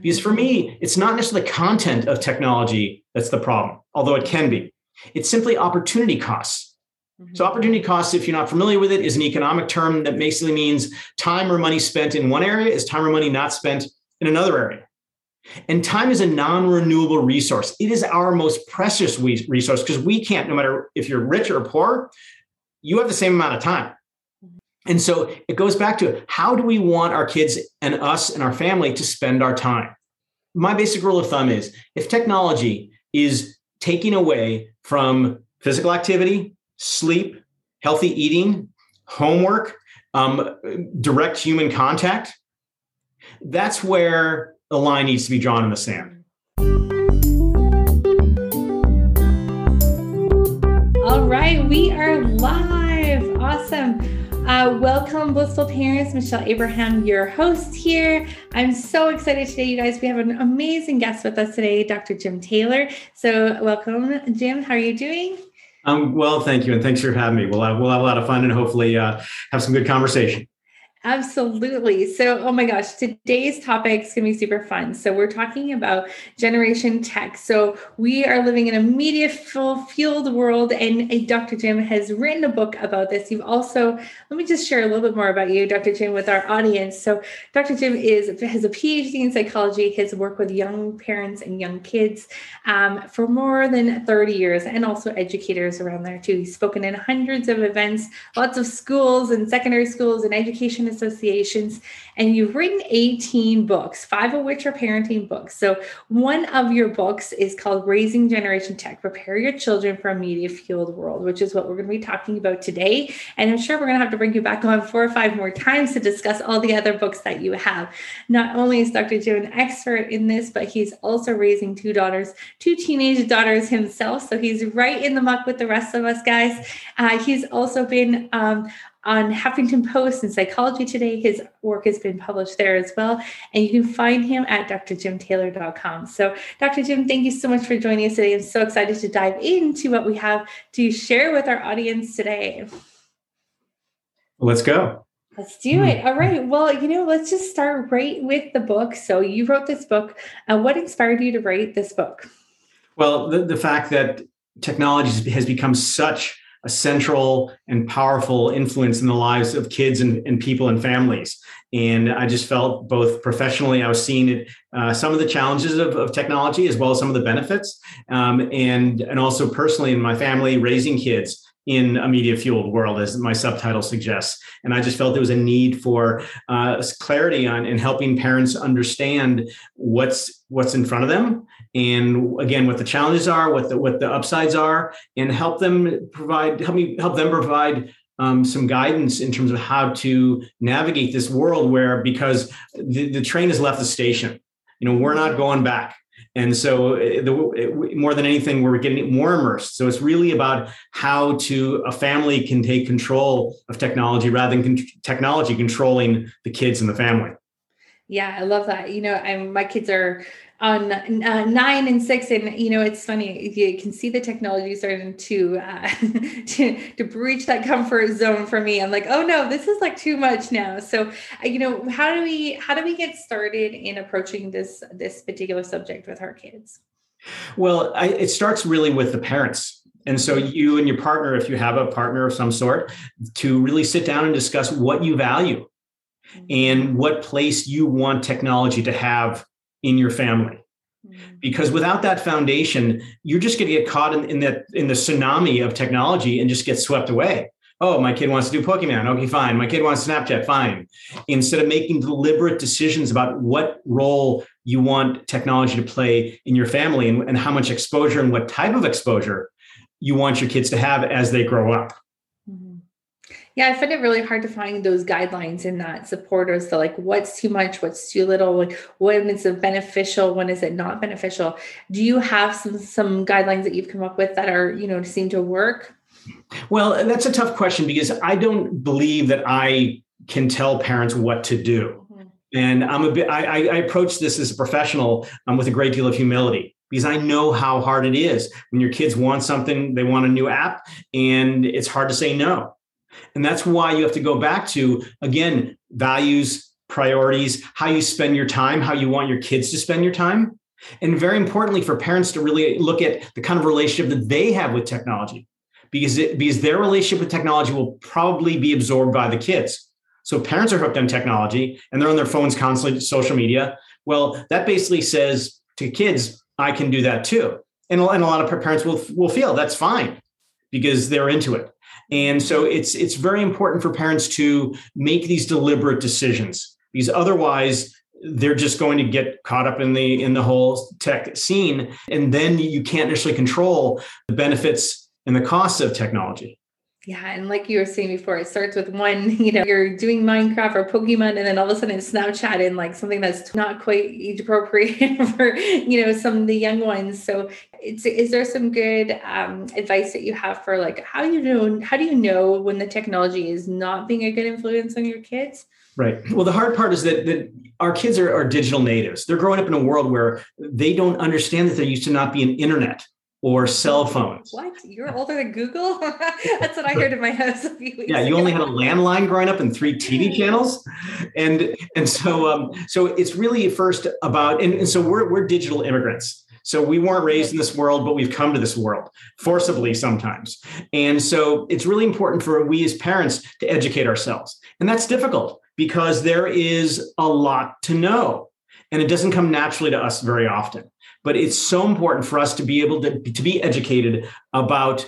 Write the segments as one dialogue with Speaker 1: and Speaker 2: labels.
Speaker 1: Because for me, it's not necessarily the content of technology that's the problem, although it can be. It's simply opportunity costs. Mm-hmm. So, opportunity costs, if you're not familiar with it, is an economic term that basically means time or money spent in one area is time or money not spent in another area. And time is a non renewable resource. It is our most precious resource because we can't, no matter if you're rich or poor, you have the same amount of time. And so it goes back to how do we want our kids and us and our family to spend our time? My basic rule of thumb is if technology is taking away from physical activity, sleep, healthy eating, homework, um, direct human contact, that's where the line needs to be drawn in the sand.
Speaker 2: All right, we are live. Awesome. Uh, welcome, blissful parents. Michelle Abraham, your host here. I'm so excited today, you guys. We have an amazing guest with us today, Dr. Jim Taylor. So, welcome, Jim. How are you doing?
Speaker 1: Um, well, thank you, and thanks for having me. We'll have, we'll have a lot of fun and hopefully uh, have some good conversation.
Speaker 2: Absolutely. So, oh my gosh, today's topic is going to be super fun. So, we're talking about generation tech. So, we are living in a media fueled world, and Dr. Jim has written a book about this. You've also, let me just share a little bit more about you, Dr. Jim, with our audience. So, Dr. Jim is has a PhD in psychology. His work with young parents and young kids um, for more than 30 years, and also educators around there too. He's spoken in hundreds of events, lots of schools and secondary schools and education associations, and you've written 18 books, five of which are parenting books. So, one of your books is called Raising Generation Tech Prepare Your Children for a Media Fueled World, which is what we're going to be talking about today. And I'm sure we're going to have to bring you back on four or five more times to discuss all the other books that you have. Not only is Dr. Joe an expert in this, but he's also raising two daughters, two teenage daughters himself. So, he's right in the muck with the rest of us guys. Uh, he's also been um, on Huffington Post and Psychology Today. His work has been published there as well. And you can find him at drjimtaylor.com. So, Dr. Jim, thank you so much for joining us today. I'm so excited to dive into what we have to share with our audience today.
Speaker 1: Let's go.
Speaker 2: Let's do it. All right. Well, you know, let's just start right with the book. So, you wrote this book. Uh, what inspired you to write this book?
Speaker 1: Well, the, the fact that technology has become such a central and powerful influence in the lives of kids and, and people and families. And I just felt both professionally, I was seeing it, uh, some of the challenges of, of, technology as well as some of the benefits. Um, and, and also personally in my family, raising kids in a media fueled world, as my subtitle suggests. And I just felt there was a need for uh, clarity on and helping parents understand what's what's in front of them, and again, what the challenges are, what the what the upsides are, and help them provide help me help them provide um, some guidance in terms of how to navigate this world where because the, the train has left the station you know we're not going back and so, eh, the, more than anything, we're getting more immersed. So it's really about how to a family can take control of technology rather than con- technology controlling the kids and the family.
Speaker 2: Yeah, I love that. You know, I'm, my kids are on uh, nine and six. And you know it's funny you can see the technology starting to uh, to to breach that comfort zone for me i'm like oh no this is like too much now. So uh, you know how do we how do we get started in approaching this this particular subject with our kids?
Speaker 1: Well I, it starts really with the parents. And so you and your partner if you have a partner of some sort to really sit down and discuss what you value mm-hmm. and what place you want technology to have in your family. Mm-hmm. because without that foundation you're just going to get caught in, in that in the tsunami of technology and just get swept away. Oh my kid wants to do pokemon. Okay fine. My kid wants snapchat. Fine. Instead of making deliberate decisions about what role you want technology to play in your family and, and how much exposure and what type of exposure you want your kids to have as they grow up
Speaker 2: yeah, I find it really hard to find those guidelines in that support as to like what's too much, what's too little, like when is it beneficial, when is it not beneficial. Do you have some some guidelines that you've come up with that are, you know, seem to work?
Speaker 1: Well, that's a tough question because I don't believe that I can tell parents what to do. Mm-hmm. And I'm a bit, I, I approach this as a professional um, with a great deal of humility because I know how hard it is when your kids want something, they want a new app, and it's hard to say no. And that's why you have to go back to, again, values, priorities, how you spend your time, how you want your kids to spend your time. And very importantly, for parents to really look at the kind of relationship that they have with technology, because, it, because their relationship with technology will probably be absorbed by the kids. So parents are hooked on technology and they're on their phones constantly, social media. Well, that basically says to kids, I can do that too. And, and a lot of parents will, will feel that's fine because they're into it. And so it's it's very important for parents to make these deliberate decisions because otherwise they're just going to get caught up in the in the whole tech scene and then you can't necessarily control the benefits and the costs of technology.
Speaker 2: Yeah, and like you were saying before, it starts with one, you know, you're doing Minecraft or Pokemon, and then all of a sudden Snapchat and like something that's not quite age appropriate for, you know, some of the young ones. So it's is there some good um, advice that you have for like how you know how do you know when the technology is not being a good influence on your kids?
Speaker 1: Right. Well, the hard part is that, that our kids are, are digital natives. They're growing up in a world where they don't understand that there used to not be an internet or cell phones.
Speaker 2: What? You're older than Google? That's what I heard in my house a few weeks
Speaker 1: Yeah, you
Speaker 2: ago.
Speaker 1: only had a landline growing up and three TV channels. And and so um, so it's really first about and, and so we're we're digital immigrants. So we weren't raised in this world, but we've come to this world forcibly sometimes. And so it's really important for we as parents to educate ourselves. And that's difficult because there is a lot to know. And it doesn't come naturally to us very often but it's so important for us to be able to, to be educated about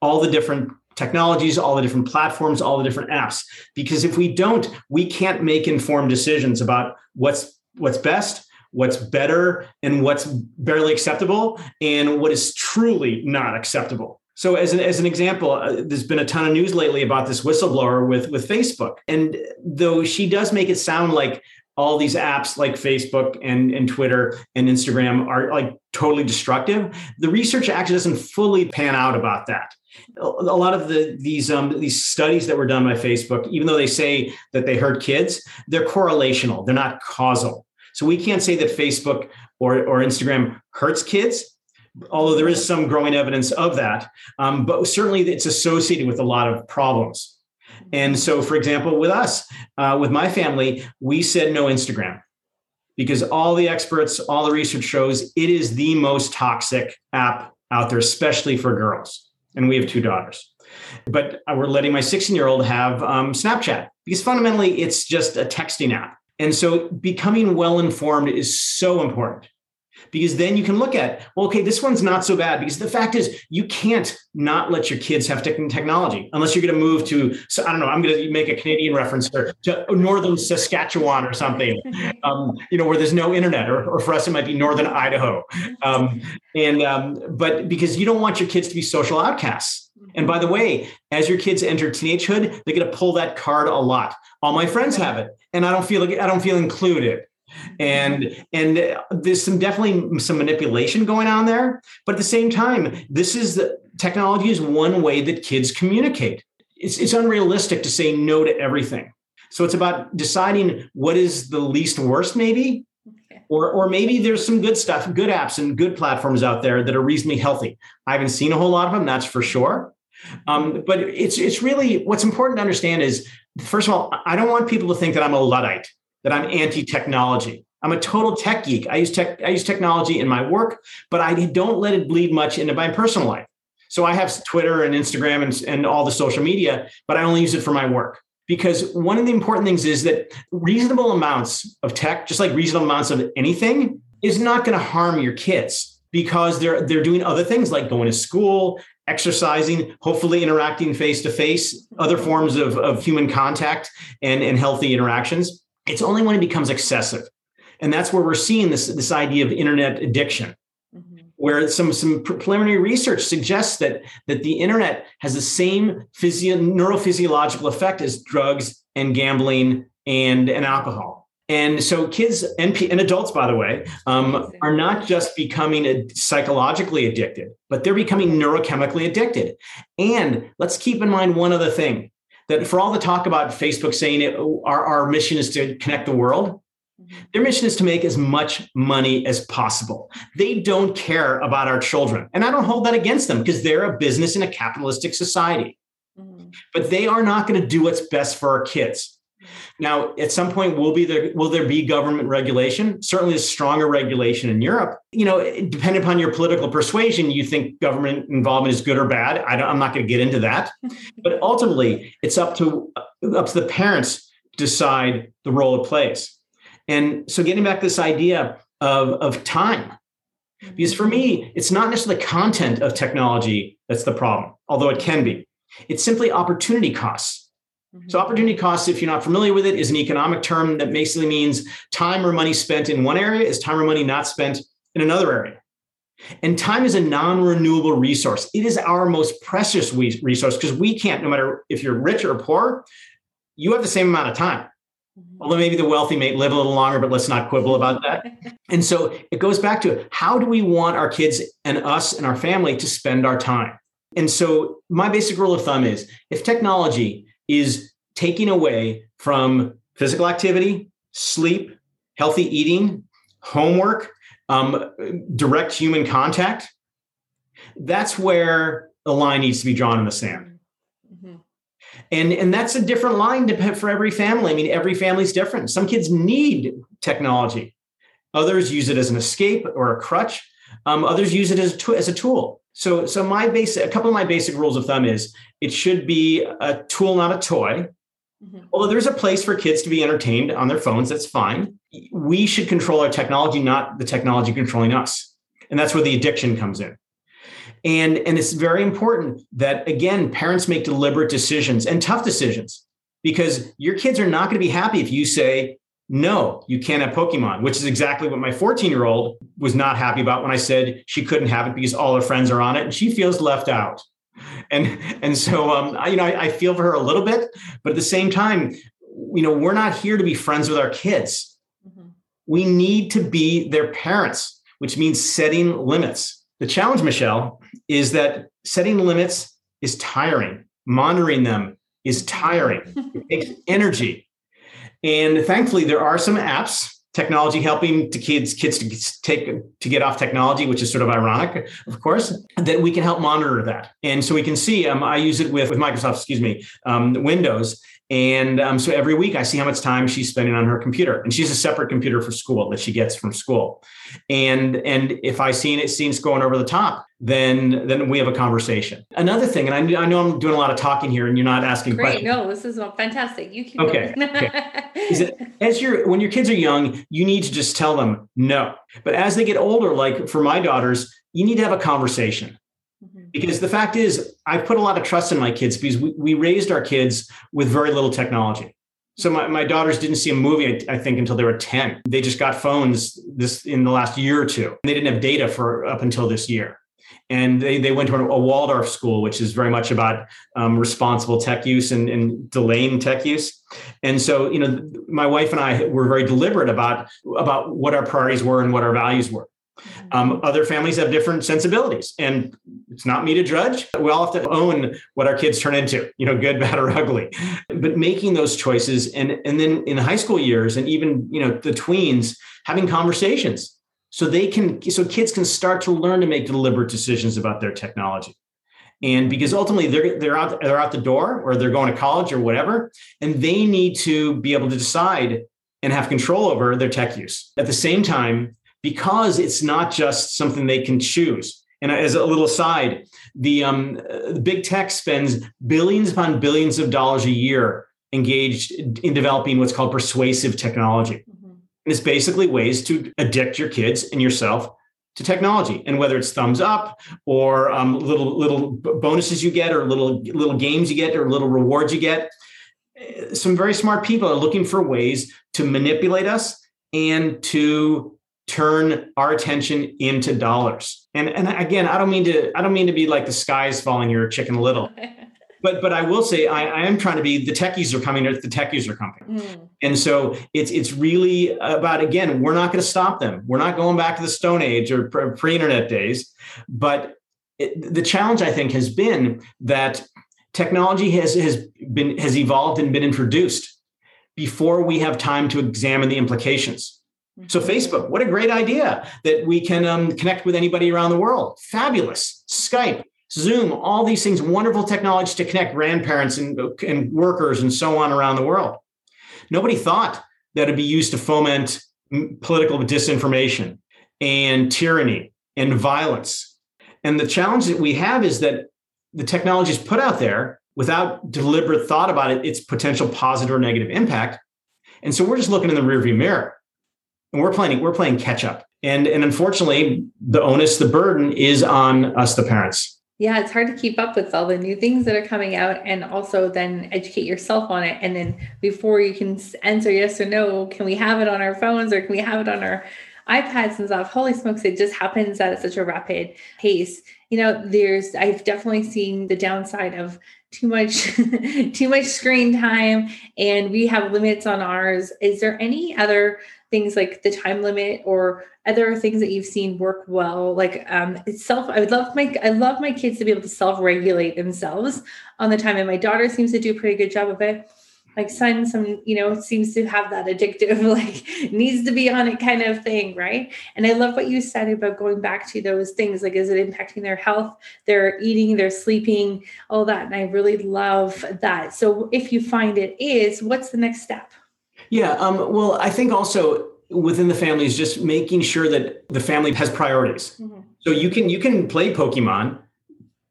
Speaker 1: all the different technologies, all the different platforms, all the different apps. Because if we don't, we can't make informed decisions about what's what's best, what's better, and what's barely acceptable, and what is truly not acceptable. So, as an, as an example, uh, there's been a ton of news lately about this whistleblower with, with Facebook. And though she does make it sound like all these apps like Facebook and, and Twitter and Instagram are like totally destructive. The research actually doesn't fully pan out about that. A lot of the these um, these studies that were done by Facebook, even though they say that they hurt kids, they're correlational. They're not causal. So we can't say that Facebook or, or Instagram hurts kids, although there is some growing evidence of that. Um, but certainly it's associated with a lot of problems. And so, for example, with us, uh, with my family, we said no Instagram because all the experts, all the research shows it is the most toxic app out there, especially for girls. And we have two daughters. But we're letting my 16 year old have um, Snapchat because fundamentally it's just a texting app. And so becoming well informed is so important because then you can look at well okay this one's not so bad. Because the fact is you can't not let your kids have technology unless you're going to move to so i don't know i'm going to make a canadian reference or to northern saskatchewan or something. Um, you know where there's no internet or, or, for us it might be northern idaho. Um, and um, but because you don't want your kids to be social outcasts. And by the way as your kids enter teenagehood they're going to pull that card a lot. All my friends have it and i don't feel like i don't feel included and and there's some definitely some manipulation going on there. But at the same time this is the technology is one way that kids communicate. It's, it's unrealistic to say no to everything. So it's about deciding what is the least worst maybe or, or maybe there's some good stuff good apps and good platforms out there that are reasonably healthy. I haven't seen a whole lot of them that's for sure. Um, but it's it's really what's important to understand is first of all i don't want people to think that i'm a luddite that I'm anti-technology. I'm a total tech geek. I use tech, I use technology in my work, but I don't let it bleed much into my personal life. So I have Twitter and Instagram and, and all the social media, but I only use it for my work. Because one of the important things is that reasonable amounts of tech, just like reasonable amounts of anything, is not going to harm your kids because they're they're doing other things like going to school, exercising, hopefully interacting face to face, other forms of, of human contact and, and healthy interactions it's only when it becomes excessive. And that's where we're seeing this, this idea of internet addiction, mm-hmm. where some, some preliminary research suggests that, that the internet has the same physio- neurophysiological effect as drugs and gambling and, and alcohol. And so kids and, and adults, by the way, um, are not just becoming psychologically addicted, but they're becoming neurochemically addicted. And let's keep in mind one other thing that for all the talk about Facebook saying it, our, our mission is to connect the world, mm-hmm. their mission is to make as much money as possible. They don't care about our children. And I don't hold that against them because they're a business in a capitalistic society. Mm-hmm. But they are not going to do what's best for our kids. Now, at some point, will be there will there be government regulation? Certainly, a stronger regulation in Europe. You know, depending upon your political persuasion, you think government involvement is good or bad. I am not going to get into that, but ultimately, it's up to up to the parents decide the role it plays. And so, getting back to this idea of of time, because for me, it's not necessarily the content of technology that's the problem, although it can be. It's simply opportunity costs. So, opportunity cost, if you're not familiar with it, is an economic term that basically means time or money spent in one area is time or money not spent in another area. And time is a non renewable resource. It is our most precious resource because we can't, no matter if you're rich or poor, you have the same amount of time. Mm-hmm. Although maybe the wealthy may live a little longer, but let's not quibble about that. and so it goes back to how do we want our kids and us and our family to spend our time? And so my basic rule of thumb is if technology is taking away from physical activity, sleep, healthy eating, homework, um, direct human contact. That's where the line needs to be drawn in the sand. Mm-hmm. And, and that's a different line for every family. I mean, every family is different. Some kids need technology. Others use it as an escape or a crutch. Um, others use it as a, as a tool. So, so my basic, a couple of my basic rules of thumb is it should be a tool, not a toy. Mm-hmm. Although there's a place for kids to be entertained on their phones, that's fine. We should control our technology, not the technology controlling us. And that's where the addiction comes in. And, and it's very important that, again, parents make deliberate decisions and tough decisions because your kids are not going to be happy if you say, no, you can't have Pokemon, which is exactly what my 14 year old was not happy about when I said she couldn't have it because all her friends are on it and she feels left out. And, and so, um, I, you know, I, I feel for her a little bit, but at the same time, you know, we're not here to be friends with our kids. Mm-hmm. We need to be their parents, which means setting limits. The challenge, Michelle, is that setting limits is tiring. Monitoring them is tiring. it takes energy. And thankfully, there are some apps, technology helping to kids kids to take to get off technology, which is sort of ironic, of course, that we can help monitor that. And so we can see. Um, I use it with with Microsoft, excuse me, um, Windows, and um, so every week I see how much time she's spending on her computer, and she's a separate computer for school that she gets from school. And and if I see it seems going over the top, then then we have a conversation. Another thing, and I, I know I'm doing a lot of talking here, and you're not asking
Speaker 2: Great,
Speaker 1: questions.
Speaker 2: no, this is fantastic. You keep
Speaker 1: okay. okay. Is it, as you're when your kids are young, you need to just tell them no. But as they get older, like for my daughters, you need to have a conversation mm-hmm. because the fact is i've put a lot of trust in my kids because we, we raised our kids with very little technology so my, my daughters didn't see a movie I, think until they were 10 they just got phones this in the last year or two they didn't have data for up until this year and they, they went to a waldorf school which is very much about um, responsible tech use and, and delaying tech use and so you know my wife and i were very deliberate about about what our priorities were and what our values were um, other families have different sensibilities, and it's not me to judge. We all have to own what our kids turn into, you know, good, bad, or ugly. But making those choices, and and then in high school years, and even you know the tweens, having conversations so they can, so kids can start to learn to make deliberate decisions about their technology. And because ultimately they're they're out they're out the door, or they're going to college or whatever, and they need to be able to decide and have control over their tech use. At the same time, because it's not just something they can choose. And as a little aside, the, um, the big tech spends billions upon billions of dollars a year engaged in developing what's called persuasive technology. And it's basically ways to addict your kids and yourself to technology. And whether it's thumbs up or um, little little bonuses you get, or little little games you get, or little rewards you get, eh, some very smart people are looking for ways to manipulate us and to turn our attention into dollars. And and again, I don't mean to I don't mean to be like the sky is falling, you're chicken little. but but I will say I, I, am trying to be the techies are coming, at the techies are coming. Mm. And so it's it's really about again, we're not going to stop them. We're not going back to the Stone Age or pre-internet days. But it, the challenge I think has been that technology has has been has evolved and been introduced before we have time to examine the implications. So, Facebook, what a great idea that we can um, connect with anybody around the world. Fabulous. Skype, Zoom, all these things, wonderful technology to connect grandparents and, and workers and so on around the world. nobody thought that it'd be used to foment political disinformation and tyranny and violence. And the challenge that we have is that the technology is put out there without deliberate thought about it, its potential positive or negative impact. And so we're just looking in the rearview mirror and we're playing, we're playing catch up. And, and unfortunately, the onus, the burden is on us, the parents.
Speaker 2: Yeah, it's hard to keep up with all the new things that are coming out and also then educate yourself on it. And then before you can answer yes or no, can we have it on our phones or can we have it on our iPads and stuff? Holy smokes, it just happens at such a rapid pace. You know, there's, I've definitely seen the downside of too much too much screen time and we have limits on ours is there any other things like the time limit or other things that you've seen work well like um self i would love my i love my kids to be able to self-regulate themselves on the time and my daughter seems to do a pretty good job of it. Like son some you know seems to have that addictive like needs to be on it kind of thing right? And i love what you said about going back to those things like is it impacting their health their eating their sleeping all that and i really love that. So if you find it is what's the next step
Speaker 1: yeah. Um, well, I think also within the family is just making sure that the family has priorities. Mm-hmm. So you can you can play Pokemon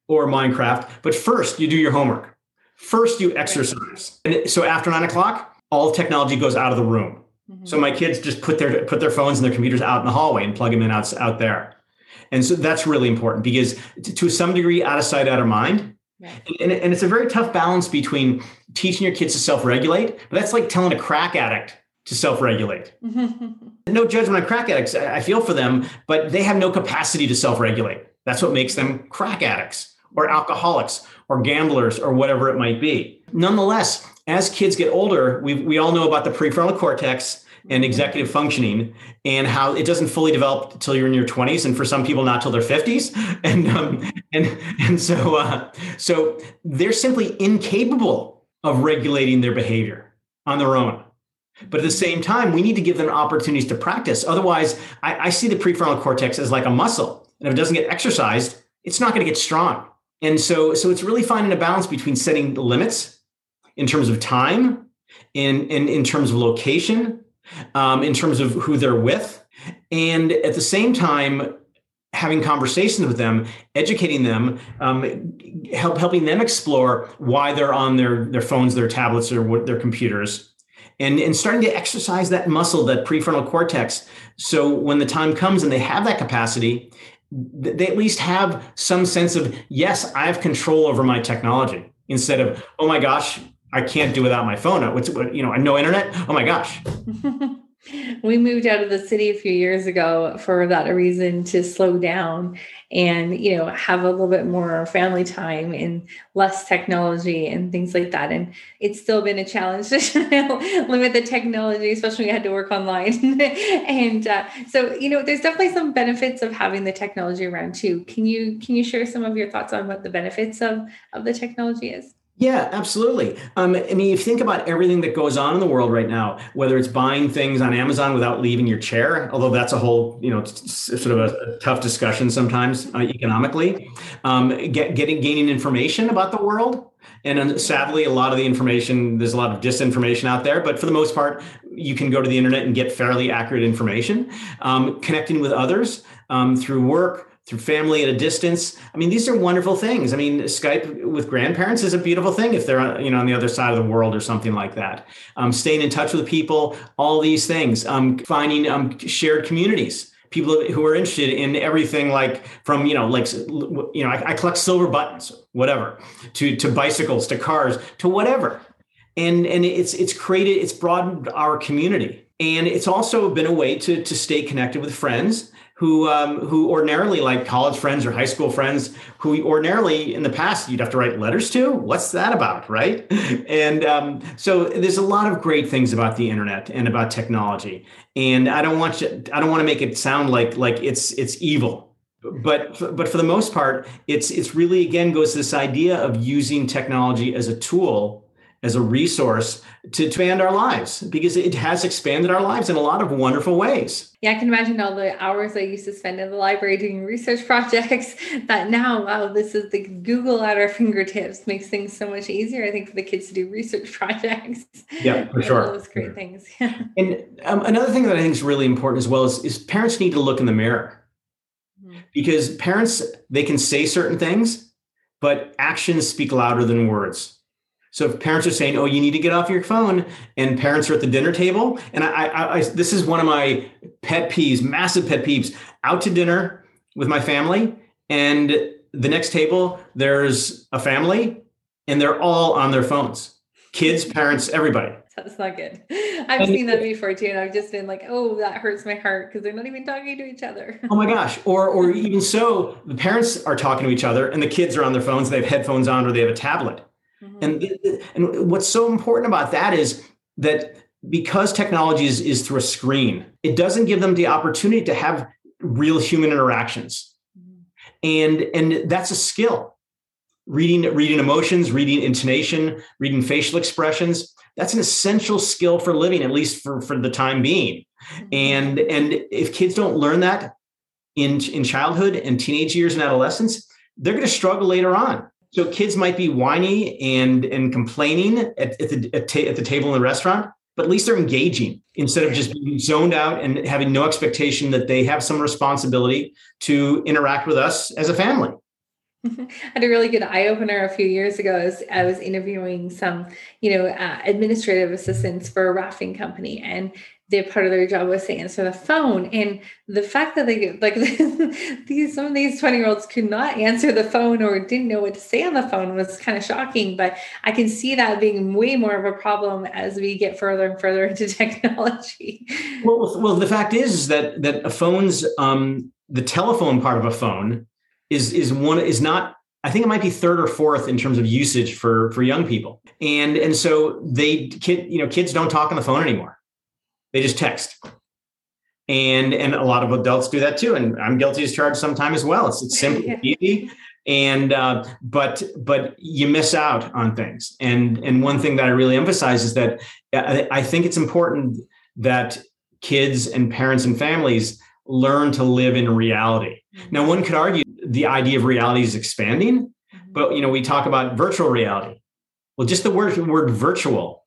Speaker 1: or Minecraft, but first you do your homework. First you exercise. And so after nine o'clock, all technology goes out of the room. Mm-hmm. So my kids just put their put their phones and their computers out in the hallway and plug them in out, out there. And so that's really important because to some degree, out of sight, out of mind, Right. And, and, it's a very tough balance between teaching your kids to self-regulate, but that's like telling a crack addict to self-regulate. no judgment on crack addicts. I feel for them, but they have no capacity to self-regulate. That's what makes them crack addicts or alcoholics or gamblers or whatever it might be. Nonetheless, as kids get older, we, we all know about the prefrontal cortex and executive functioning and how it doesn't fully develop until you're in your 20s and for some people not till their 50s and um, and and so uh, so they're simply incapable of regulating their behavior on their own. But at the same time we need to give them opportunities to practice. Otherwise I, I see the prefrontal cortex as like a muscle. And if it doesn't get exercised it's not going to get strong. And so so it's really finding a balance between setting limits in terms of time in in, in terms of location um, in terms of who they're with. And at the same time, having conversations with them, educating them, um, help, helping them explore why they're on their, their phones, their tablets, or their computers. And, and starting to exercise that muscle, that prefrontal cortex. So when the time comes and they have that capacity, they at least have some sense of, yes, I have control over my technology instead of, oh my gosh, I can't do without my phone. What's you know, no internet? Oh my gosh.
Speaker 2: we moved out of the city a few years ago for that reason to slow down and you know have a little bit more family time and less technology and things like that and it's still been a challenge to limit the technology especially when you had to work online and uh, so you know there's definitely some benefits of having the technology around too can you can you share some of your thoughts on what the benefits of of the technology is
Speaker 1: yeah, absolutely. Um, I mean, if you think about everything that goes on in the world right now, whether it's buying things on Amazon without leaving your chair, although that's a whole, you know, sort of a, tough discussion sometimes uh, economically, um, get, getting gaining information about the world. And sadly, a lot of the information, there's a lot of disinformation out there, but for the most part, you can go to the internet and get fairly accurate information. Um, connecting with others um, through work, through family at a distance. I mean, these are wonderful things. I mean, Skype with grandparents is a beautiful thing if they're you know on the other side of the world or something like that. Um, staying in touch with people, all these things. Um, finding um, shared communities. People who are interested in everything, like from you know, like you know, I, I collect silver buttons, whatever, to to bicycles, to cars, to whatever, and and it's it's created, it's broadened our community, and it's also been a way to to stay connected with friends who um, who ordinarily like college friends or high school friends who ordinarily in the past you'd have to write letters to. What's that about, right? And um, so there's a lot of great things about the internet and about technology. And I don't want you, I don't want to make it sound like like it's it's evil. But but for the most part, it's it's really again goes to this idea of using technology as a tool as a resource to expand our lives because it has expanded our lives in a lot of wonderful ways.
Speaker 2: Yeah, I can imagine all the hours I used to spend in the library doing research projects that now, wow, this is the Google at our fingertips makes things so much easier, I think, for the kids to do research projects.
Speaker 1: Yeah, for sure.
Speaker 2: All Those great things.
Speaker 1: and um, another thing that I think is really important as well is, is parents need to look in the mirror mm-hmm. because parents, they can say certain things, but actions speak louder than words. So if parents are saying, "Oh, you need to get off your phone," and parents are at the dinner table, and I, I, I, this is one of my pet peeves, massive pet peeves, out to dinner with my family, and the next table there's a family, and they're all on their phones, kids, parents, everybody.
Speaker 2: That's not good. I've and seen that before too, and I've just been like, "Oh, that hurts my heart" because they're not even talking to each other.
Speaker 1: oh my gosh! Or, or even so, the parents are talking to each other, and the kids are on their phones. They have headphones on, or they have a tablet Mm-hmm. And, and what's so important about that is that because technology is, is through a screen, it doesn't give them the opportunity to have real human interactions. Mm-hmm. And, and that's a skill. Reading, reading emotions, reading intonation, reading facial expressions. That's an essential skill for living, at least for, for the time being. Mm-hmm. And, and if kids don't learn that in, in childhood and teenage years and adolescence, they're going to struggle later on. So kids might be whiny and and complaining at, at the at, ta- at the table in the restaurant, but at least they're engaging instead of just being zoned out and having no expectation that they have some responsibility to interact with us as a family.
Speaker 2: I had a really good eye opener a few years ago as I was interviewing some, you know, uh, administrative assistants for a rafting company, and their part of their job was to answer the phone. And the fact that they like these some of these 20 year olds could not answer the phone or didn't know what to say on the phone was kind of shocking. But i can see that being way more of a problem as we get further and further into technology.
Speaker 1: Well well the fact is, is that that a phone's um the telephone part of a phone is is one is not I think it might be third or fourth in terms of usage for for young people, and and so they kid you know kids don't talk on the phone anymore they just text. And and a lot of adults do that too. And I'm guilty as charged sometime as well. It's, it's simple, easy. And uh, but but you miss out on things. And and one thing that I really emphasize is that I, I think it's important that kids and parents and families learn to live in reality. Mm-hmm. Now, one could argue the idea of reality is expanding, mm-hmm. but you know, we talk about virtual reality. Well, just the word word virtual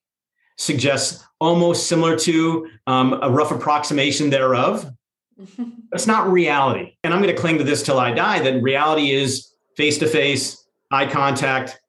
Speaker 1: suggests almost similar to um, a rough approximation thereof. It's not reality. And I'm going to cling to this till I die that reality is face to face, eye contact,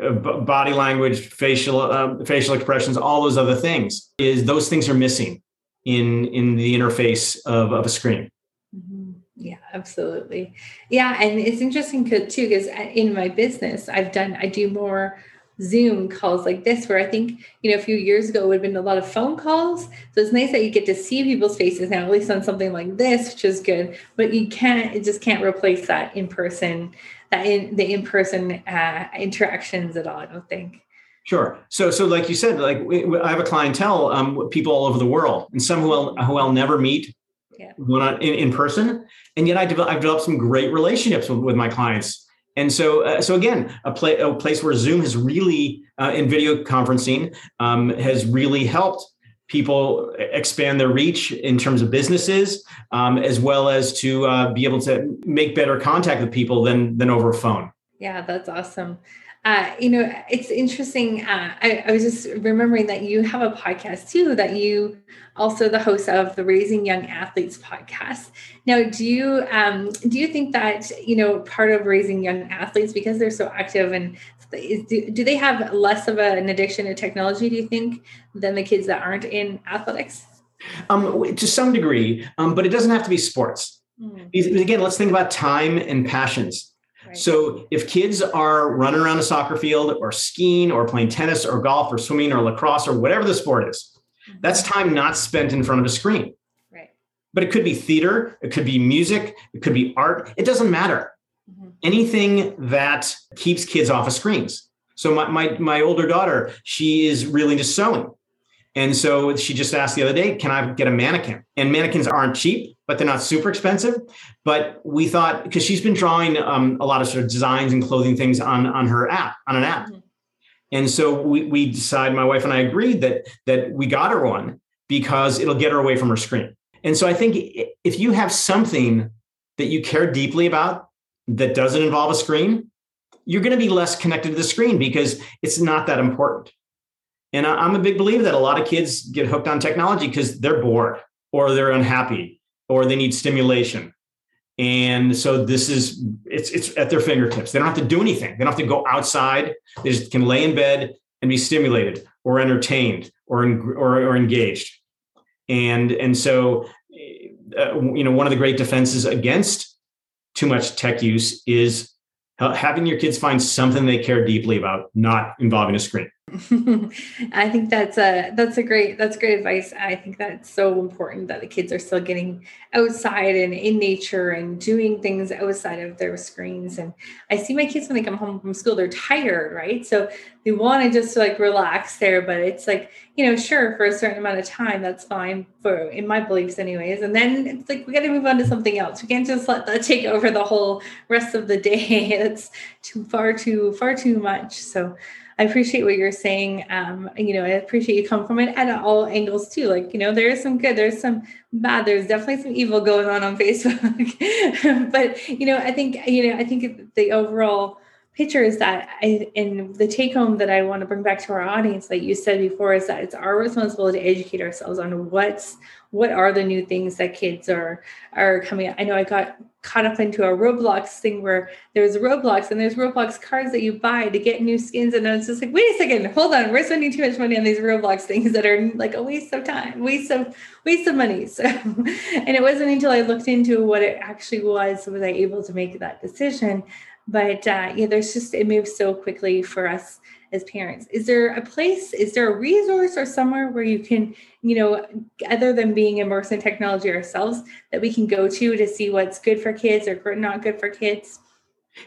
Speaker 1: uh, body language, facial uh, facial expressions, all those other things. Is those things are missing in in the interface of, of a screen.
Speaker 2: Mm-hmm. Yeah, absolutely. Yeah, and it's interesting too because in my business, I've done I do more Zoom calls like this, where I think, you know, a few years ago it would have been a lot of phone calls. So it's nice that you get to see people's faces now, at least on something like this, which is good. But you can't, it just can't replace that in person, that in the in person uh, interactions at all, I don't think.
Speaker 1: Sure. So, so like you said, like we, I have a clientele, um, people all over the world, and some who I'll, who I'll never meet yeah. in, in person, and yet I develop, I've developed some great relationships with, with my clients and so, uh, so again, a, a place where Zoom has really, uh, in video conferencing, um, has really helped people expand their reach in terms of businesses, um, as well as to uh, be able to make better contact with people than than over a phone.
Speaker 2: Yeah, that's awesome. Uh, you know, it's interesting. Uh, I, I, was just remembering that you have a podcast too, that you also the host of the Raising Young Athletes podcast. Now, do you um, do you think that you know part of raising young athletes because they're so active and do, do they have less of a, an addiction to technology? Do you think than the kids that aren't in athletics?
Speaker 1: Um, to some degree, um, but it doesn't have to be sports. Mm. Again, let's think about time and passions so if kids are running around a soccer field or skiing or playing tennis or golf or swimming or lacrosse or whatever the sport is, mm-hmm. that's time not spent in front of a screen.
Speaker 2: Right.
Speaker 1: But it could be theater, it could be music, it could be art. It doesn't matter. Mm-hmm. Anything that keeps kids off of screens. So my, my my older daughter, she is really into sewing. And so she just asked the other day, can I get a mannequin? And mannequins aren't cheap, but they're not super expensive. But we thought, because she's been drawing um, a lot of sort of designs and clothing things on, on her app, on an app. Mm-hmm. And so we, we decided, my wife and I agreed that that we got her one because it'll get her away from her screen. And so I think if you have something that you care deeply about that doesn't involve a screen, you're going to be less connected to the screen because it's not that important. And I'm a big believer that a lot of kids get hooked on technology because they're bored or they're unhappy or they need stimulation. And so this is it's it's at their fingertips. They don't have to do anything. They don't have to go outside. They just can lay in bed and be stimulated or entertained or or, or engaged. And and so uh, you know one of the great defenses against too much tech use is having your kids find something they care deeply about, not involving a screen.
Speaker 2: I think that's a that's a great that's great advice. I think that's so important that the kids are still getting outside and in nature and doing things outside of their screens. And I see my kids when they come home from school, they're tired, right? So they want to just like relax there, but it's like, you know, sure, for a certain amount of time, that's fine for in my beliefs, anyways. And then it's like we got to move on to something else. We can't just let that take over the whole rest of the day. It's too far too far too much. So I appreciate what you're saying. Um, you know, I appreciate you come from it at all angles too. Like, you know, there is some good, there's some bad, there's definitely some evil going on on Facebook. but, you know, I think, you know, I think the overall picture is that I, and the take home that I want to bring back to our audience, like you said before, is that it's our responsibility to educate ourselves on what's, what are the new things that kids are, are coming out. I know I got caught up into a Roblox thing where there's Roblox and there's Roblox cards that you buy to get new skins. And I was just like, wait a second, hold on, we're spending too much money on these Roblox things that are like a waste of time, waste of waste of money. So and it wasn't until I looked into what it actually was was I able to make that decision. But uh, yeah, there's just it moves so quickly for us as parents is there a place is there a resource or somewhere where you can you know other than being immersed in technology ourselves that we can go to to see what's good for kids or not good for kids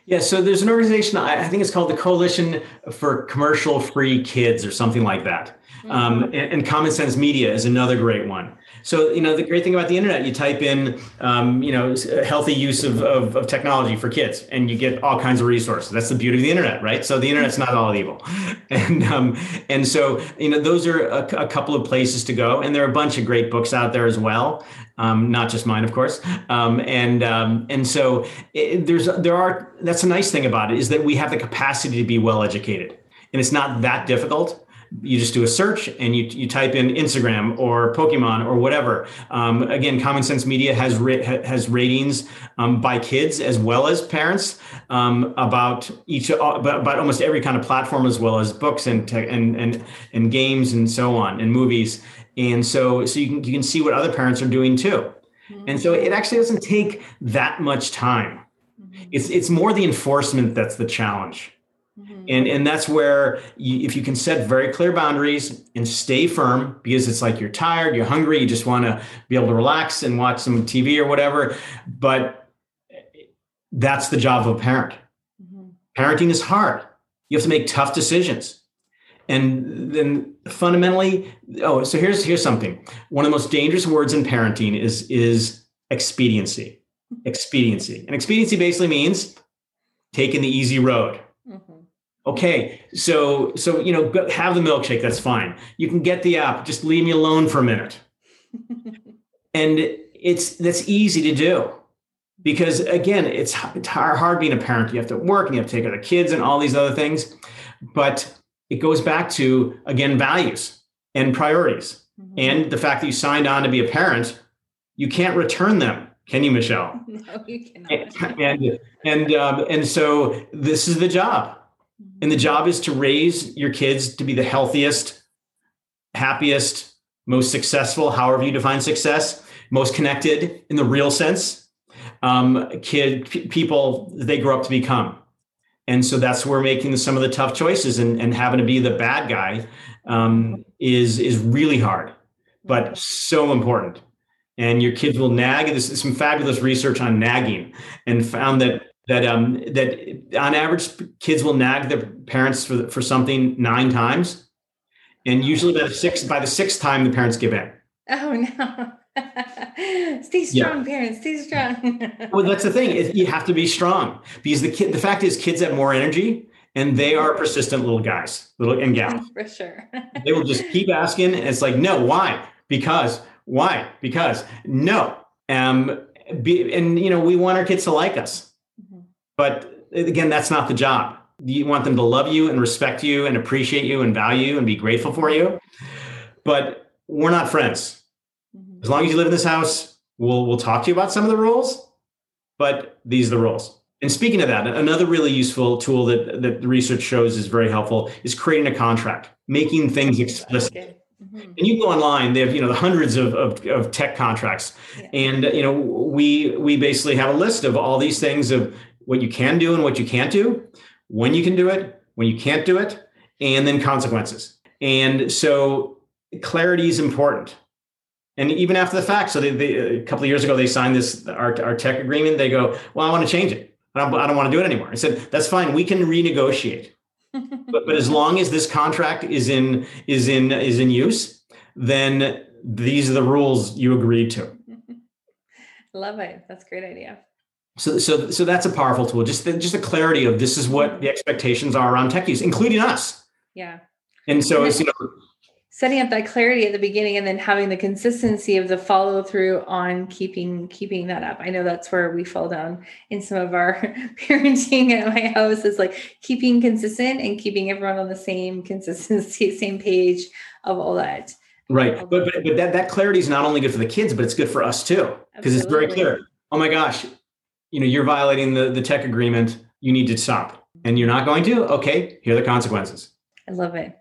Speaker 1: yeah, so there's an organization, I think it's called the Coalition for Commercial Free Kids or something like that. Mm-hmm. Um, and, and, Common Sense Media is another great one. So, you know, the great thing about the internet, you type in, um, you know, healthy use of, of, of, technology for kids and you get all kinds of resources. That's the beauty of the internet, right? So the internet's not all evil. And, um, and so, you know, those are a, a couple of places to go. And there are a bunch of great books out there as well. Um, not just mine, of course. Um, and um, and so it, there's there are that's a nice thing about it is that we have the capacity to be well educated, and it's not that difficult you just do a search and you, you type in Instagram or Pokemon or whatever. Um, again, Common Sense Media has ra- has ratings um, by kids as well as parents um, about each about almost every kind of platform as well as books and te- and and and games and so on and movies. And so so you can you can see what other parents are doing too. Mm-hmm. And so it actually doesn't take that much time. Mm-hmm. It's it's more the enforcement that's the challenge. Mm-hmm. And, and that's where you, if you can set very clear boundaries and stay firm because it's like you're tired, you're hungry, you just want to be able to relax and watch some TV or whatever. But that's the job of a parent. Mm-hmm. Parenting is hard. You have to make tough decisions. And then fundamentally, oh, so here's here's something. One of the most dangerous words in parenting is is expediency. Expediency. And expediency basically means taking the easy road okay so so you know have the milkshake that's fine. You can get the app just leave me alone for a minute. And it's that's easy to do. Because again it's, it's hard being a parent. You have to work and you have to take care of the kids and all these other things. But it goes back to again values and priorities. Mm-hmm. and the fact that you signed on to be a parent you can't return them can you michelle?
Speaker 2: No you cannot.
Speaker 1: And and um, and so this is the job and the job is to raise your kids to be the healthiest, happiest, most successful, however you define success, most connected in the real sense, um, kid p- people they grow up to become. And so that's where making some of the tough choices and, and having to be the bad guy um, is is really hard, but so important. And your kids will nag. There's some fabulous research on nagging, and found that that um, that on average kids will nag their parents for for something nine times, and usually by the sixth by the sixth time the parents give in.
Speaker 2: Oh no. stay strong, yeah. parents. Stay strong.
Speaker 1: well, that's the thing. You have to be strong because the kid. The fact is, kids have more energy and they are persistent little guys, little and gals.
Speaker 2: For sure.
Speaker 1: they will just keep asking, and it's like, no, why? Because why? Because no. Um, be, and you know, we want our kids to like us. But again, that's not the job. You want them to love you and respect you and appreciate you and value you and be grateful for you. But we're not friends. Mm-hmm. As long as you live in this house, we'll we'll talk to you about some of the rules, but these are the rules. And speaking of that, another really useful tool that, that the research shows is very helpful is creating a contract, making things explicit. Okay. Mm-hmm. And you go online, they have, you know, the hundreds of, of, of tech contracts. Yeah. And, you know, we, we basically have a list of all these things of what you can do and what you can't do, when you can do it, when you can't do it, and then consequences. And so clarity is important. And even after the fact, so they, they, a couple of years ago, they signed this, our, our tech agreement. They go, well, I want to change it. I don't, I don't want to do it anymore. I said, that's fine. We can renegotiate. but, but as long as this contract is in is in is in use, then these are the rules you agreed to.
Speaker 2: Love it. That's a great idea.
Speaker 1: So, so, so that's a powerful tool. Just the, just the clarity of this is what the expectations are around tech use, including us.
Speaker 2: Yeah.
Speaker 1: And so, it's you know,
Speaker 2: setting up that clarity at the beginning and then having the consistency of the follow through on keeping keeping that up i know that's where we fall down in some of our parenting at my house is like keeping consistent and keeping everyone on the same consistency same page of all that
Speaker 1: right um, but but, but that, that clarity is not only good for the kids but it's good for us too because it's very clear oh my gosh you know you're violating the the tech agreement you need to stop. And you're not going to? Okay here are the consequences.
Speaker 2: I love it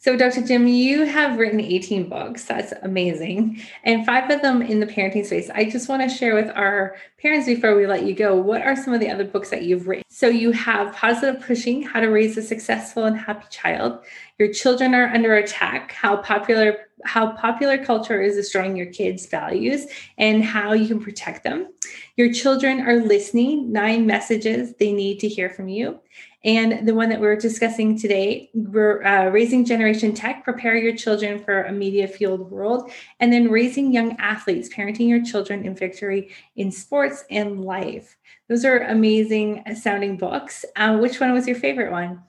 Speaker 2: so, Dr. Jim, you have written 18 books. That's amazing. And five of them in the parenting space. I just want to share with our parents before we let you go what are some of the other books that you've written? So, you have Positive Pushing How to Raise a Successful and Happy Child. Your Children Are Under Attack How Popular how popular culture is destroying your kids' values and how you can protect them. Your children are listening, nine messages they need to hear from you. And the one that we're discussing today, we're uh, raising generation tech, prepare your children for a media fueled world, and then raising young athletes, parenting your children in victory in sports and life. Those are amazing sounding books. Uh, which one was your favorite one?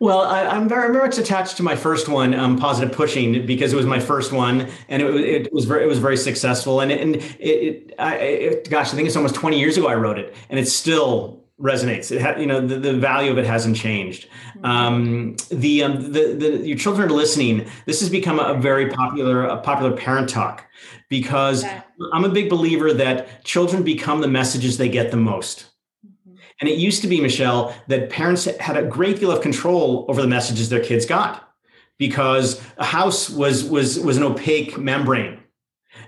Speaker 1: Well, I, am very, much attached to my first one, um, positive pushing, because it was my first one, and it, it was very, it was very successful. And and it, it, I, it, gosh, I think it's almost 20 years ago I wrote it, and it's still resonates. It ha- you know the, the value of it hasn't changed. Mm-hmm. Um, the, um, the the your children are listening. This has become a very popular a popular parent talk because yeah. I'm a big believer that children become the messages they get the most. Mm-hmm. And it used to be Michelle that parents had a great deal of control over the messages their kids got because a house was was was an opaque membrane.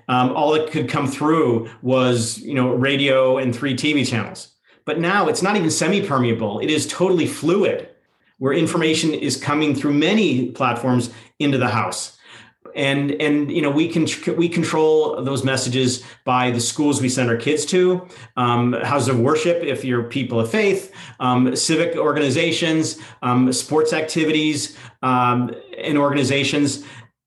Speaker 1: Um, all that could come through was you know radio and three TV channels but now it's not even semi permeable, it is totally fluid, where information is coming through many platforms into the house. And, and you know we can we control those messages by the schools we send our kids to, um, houses of worship if you're people of faith, um, civic organizations, um, sports activities, um, and organizations,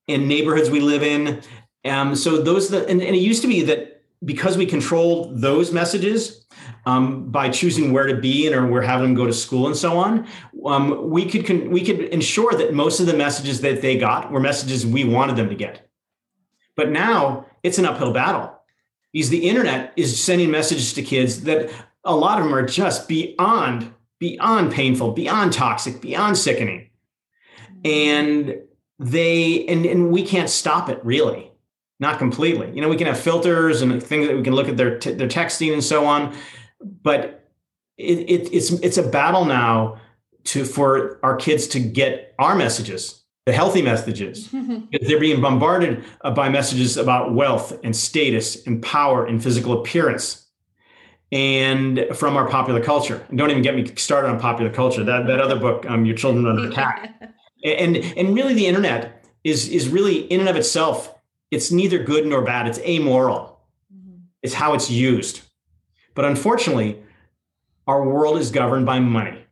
Speaker 1: in neighborhoods we live in. Um, so those the and, and it used to be that because we controlled those messages, um, by choosing where to be and or we're having them go to school and so on, um, we could con- we could ensure that most of the messages that they got were messages we wanted them to get. But now it's an uphill battle because the internet is sending messages to kids that a lot of them are just beyond beyond painful, beyond toxic, beyond sickening, and they and, and we can't stop it really not completely. You know, we can have filters and things that we can look at their t- their texting and so on, but it, it, it's it's a battle now to for our kids to get our messages, the healthy messages. They're being bombarded uh, by messages about wealth and status and power and physical appearance, and from our popular culture. And don't even get me started on popular culture. That that other book, um, Your Children Under Attack, and and really the internet is is really in and of itself. It's neither good nor bad. It's amoral. Mm-hmm. It's how it's used. But unfortunately, our world is governed by money.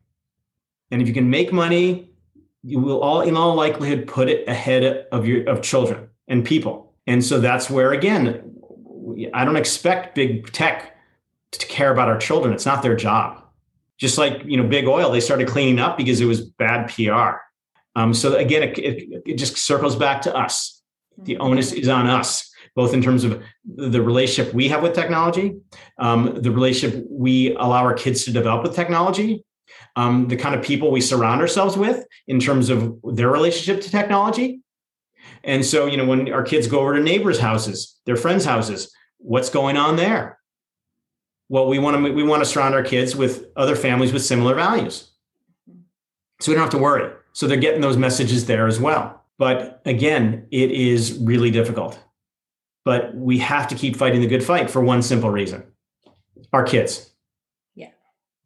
Speaker 1: And if you can make money, you will all in all likelihood put it ahead of your of children and people. And so that's where again, I don't expect big tech to care about our children. It's not their job. Just like you know, big oil, they started cleaning up because it was bad PR. Um, so again, it, it, it just circles back to us. The onus is on us, both in terms of the relationship we have with technology, um, the relationship we allow our kids to develop with technology, um, the kind of people we surround ourselves with in terms of their relationship to technology. And so, you know, when our kids go over to neighbors' houses, their friends' houses, what's going on there? Well, we want to we want to surround our kids with other families with similar values, so we don't have to worry. So they're getting those messages there as well. But again, it is really difficult. But we have to keep fighting the good fight for one simple reason: our kids.
Speaker 2: Yeah,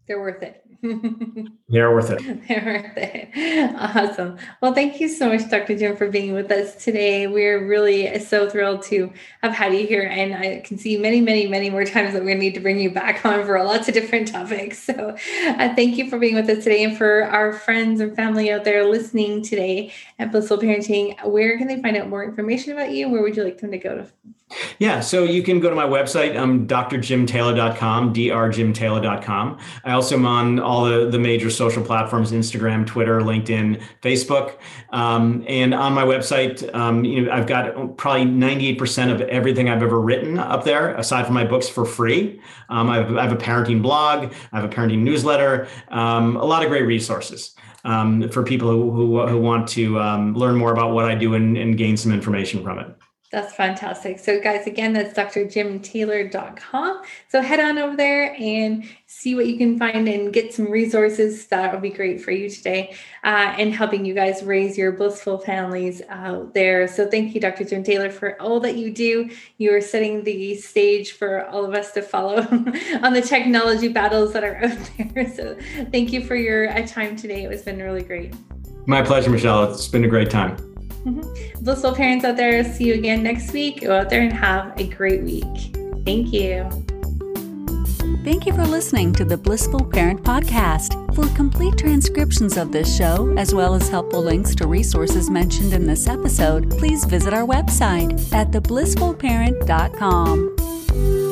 Speaker 2: they're worth it.
Speaker 1: They're worth it.
Speaker 2: They're worth it. Awesome. Well, thank you so much, Dr. Jim, for being with us today. We're really so thrilled to have had you here. And I can see many, many, many more times that to need to bring you back on for lots of different topics. So uh, thank you for being with us today. And for our friends and family out there listening today at Blissful Parenting, where can they find out more information about you? Where would you like them to go to?
Speaker 1: Yeah, so you can go to my website, um, drjimtaylor.com, drjimtaylor.com. I also am on all the, the major social platforms, Instagram, Twitter, LinkedIn, Facebook. Um, and on my website, um, you know, I've got probably 98% of everything I've ever written up there, aside from my books for free. Um, I, have, I, have, a parenting blog, I have a parenting newsletter, um, a lot of great resources. Um, for people who, who, who want to learn more about what I do and, and gain some information from it.
Speaker 2: That's fantastic. So, guys, again, that's drjimtaylor.com. So, head on over there and see what you can find and get some resources that will be great for you today uh, and helping you guys raise your blissful families out there. So, thank you, Dr. Jim Taylor, for all that you do. You are setting the stage for all of us to follow on the technology battles that are out there. So, thank you for your uh, time today. It has been really great.
Speaker 1: My pleasure, Michelle. It's been a great time.
Speaker 2: Mm-hmm. Blissful parents out there, see you again next week. Go out there and have a great week. Thank you.
Speaker 3: Thank you for listening to the Blissful Parent Podcast. For complete transcriptions of this show, as well as helpful links to resources mentioned in this episode, please visit our website at theblissfulparent.com.